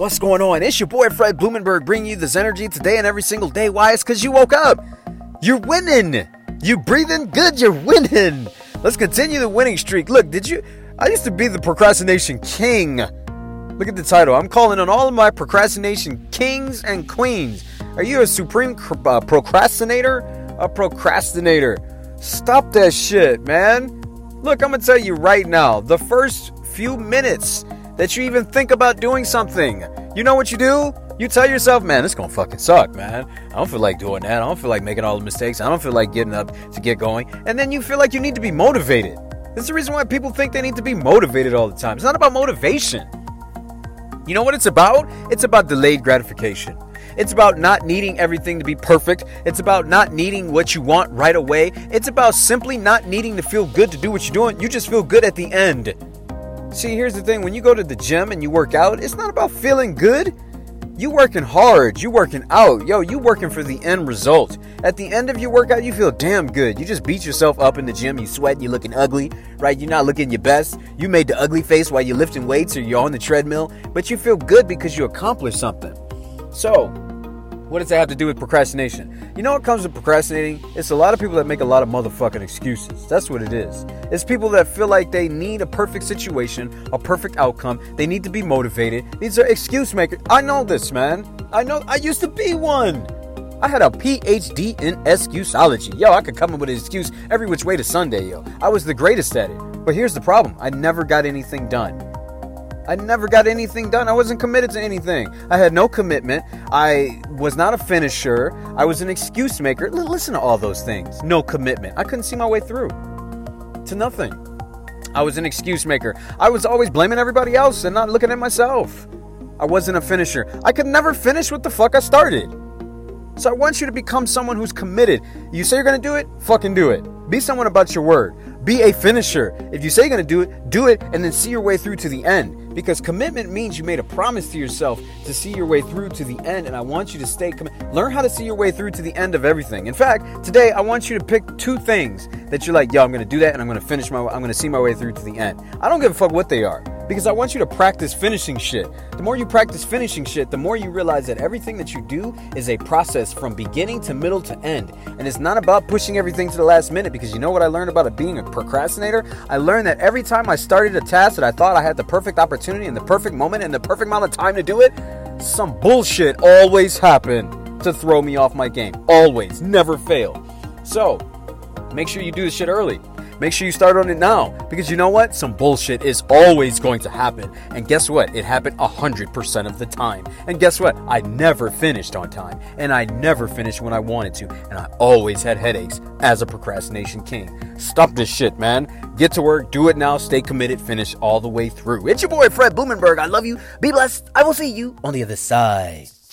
What's going on? It's your boy Fred Blumenberg bringing you this energy today and every single day. Why? It's because you woke up. You're winning. You're breathing good. You're winning. Let's continue the winning streak. Look, did you? I used to be the procrastination king. Look at the title. I'm calling on all of my procrastination kings and queens. Are you a supreme uh, procrastinator? A procrastinator. Stop that shit, man. Look, I'm gonna tell you right now. The first few minutes that you even think about doing something. You know what you do? You tell yourself, man, this gonna fucking suck, man. I don't feel like doing that. I don't feel like making all the mistakes. I don't feel like getting up to get going. And then you feel like you need to be motivated. This is the reason why people think they need to be motivated all the time. It's not about motivation. You know what it's about? It's about delayed gratification. It's about not needing everything to be perfect. It's about not needing what you want right away. It's about simply not needing to feel good to do what you're doing. You just feel good at the end. See, here's the thing when you go to the gym and you work out, it's not about feeling good. You working hard, you working out, yo, you working for the end result. At the end of your workout, you feel damn good. You just beat yourself up in the gym, you sweat, you looking ugly, right? You're not looking your best. You made the ugly face while you're lifting weights or you're on the treadmill, but you feel good because you accomplished something. So, what does that have to do with procrastination? You know what comes with procrastinating? It's a lot of people that make a lot of motherfucking excuses. That's what it is. It's people that feel like they need a perfect situation, a perfect outcome. They need to be motivated. These are excuse makers. I know this, man. I know. I used to be one. I had a PhD in excuseology. Yo, I could come up with an excuse every which way to Sunday, yo. I was the greatest at it. But here's the problem I never got anything done. I never got anything done. I wasn't committed to anything. I had no commitment. I was not a finisher. I was an excuse maker. L- listen to all those things. No commitment. I couldn't see my way through to nothing. I was an excuse maker. I was always blaming everybody else and not looking at myself. I wasn't a finisher. I could never finish what the fuck I started. So I want you to become someone who's committed. You say you're gonna do it, fucking do it. Be someone about your word. Be a finisher. If you say you're gonna do it, do it and then see your way through to the end. Because commitment means you made a promise to yourself to see your way through to the end and i want you to stay committed learn how to see your way through to the end of everything. In fact today i want you to pick two things that you're like yo i'm gonna do that and i'm gonna finish my i'm gonna see my way through to the end. I don't give a fuck what they are because I want you to practice finishing shit. The more you practice finishing shit, the more you realize that everything that you do is a process from beginning to middle to end. And it's not about pushing everything to the last minute because you know what I learned about it being a procrastinator? I learned that every time I started a task that I thought I had the perfect opportunity and the perfect moment and the perfect amount of time to do it, some bullshit always happened to throw me off my game. Always, never fail. So, make sure you do this shit early. Make sure you start on it now because you know what? Some bullshit is always going to happen. And guess what? It happened 100% of the time. And guess what? I never finished on time. And I never finished when I wanted to. And I always had headaches as a procrastination king. Stop this shit, man. Get to work, do it now, stay committed, finish all the way through. It's your boy, Fred Blumenberg. I love you. Be blessed. I will see you on the other side.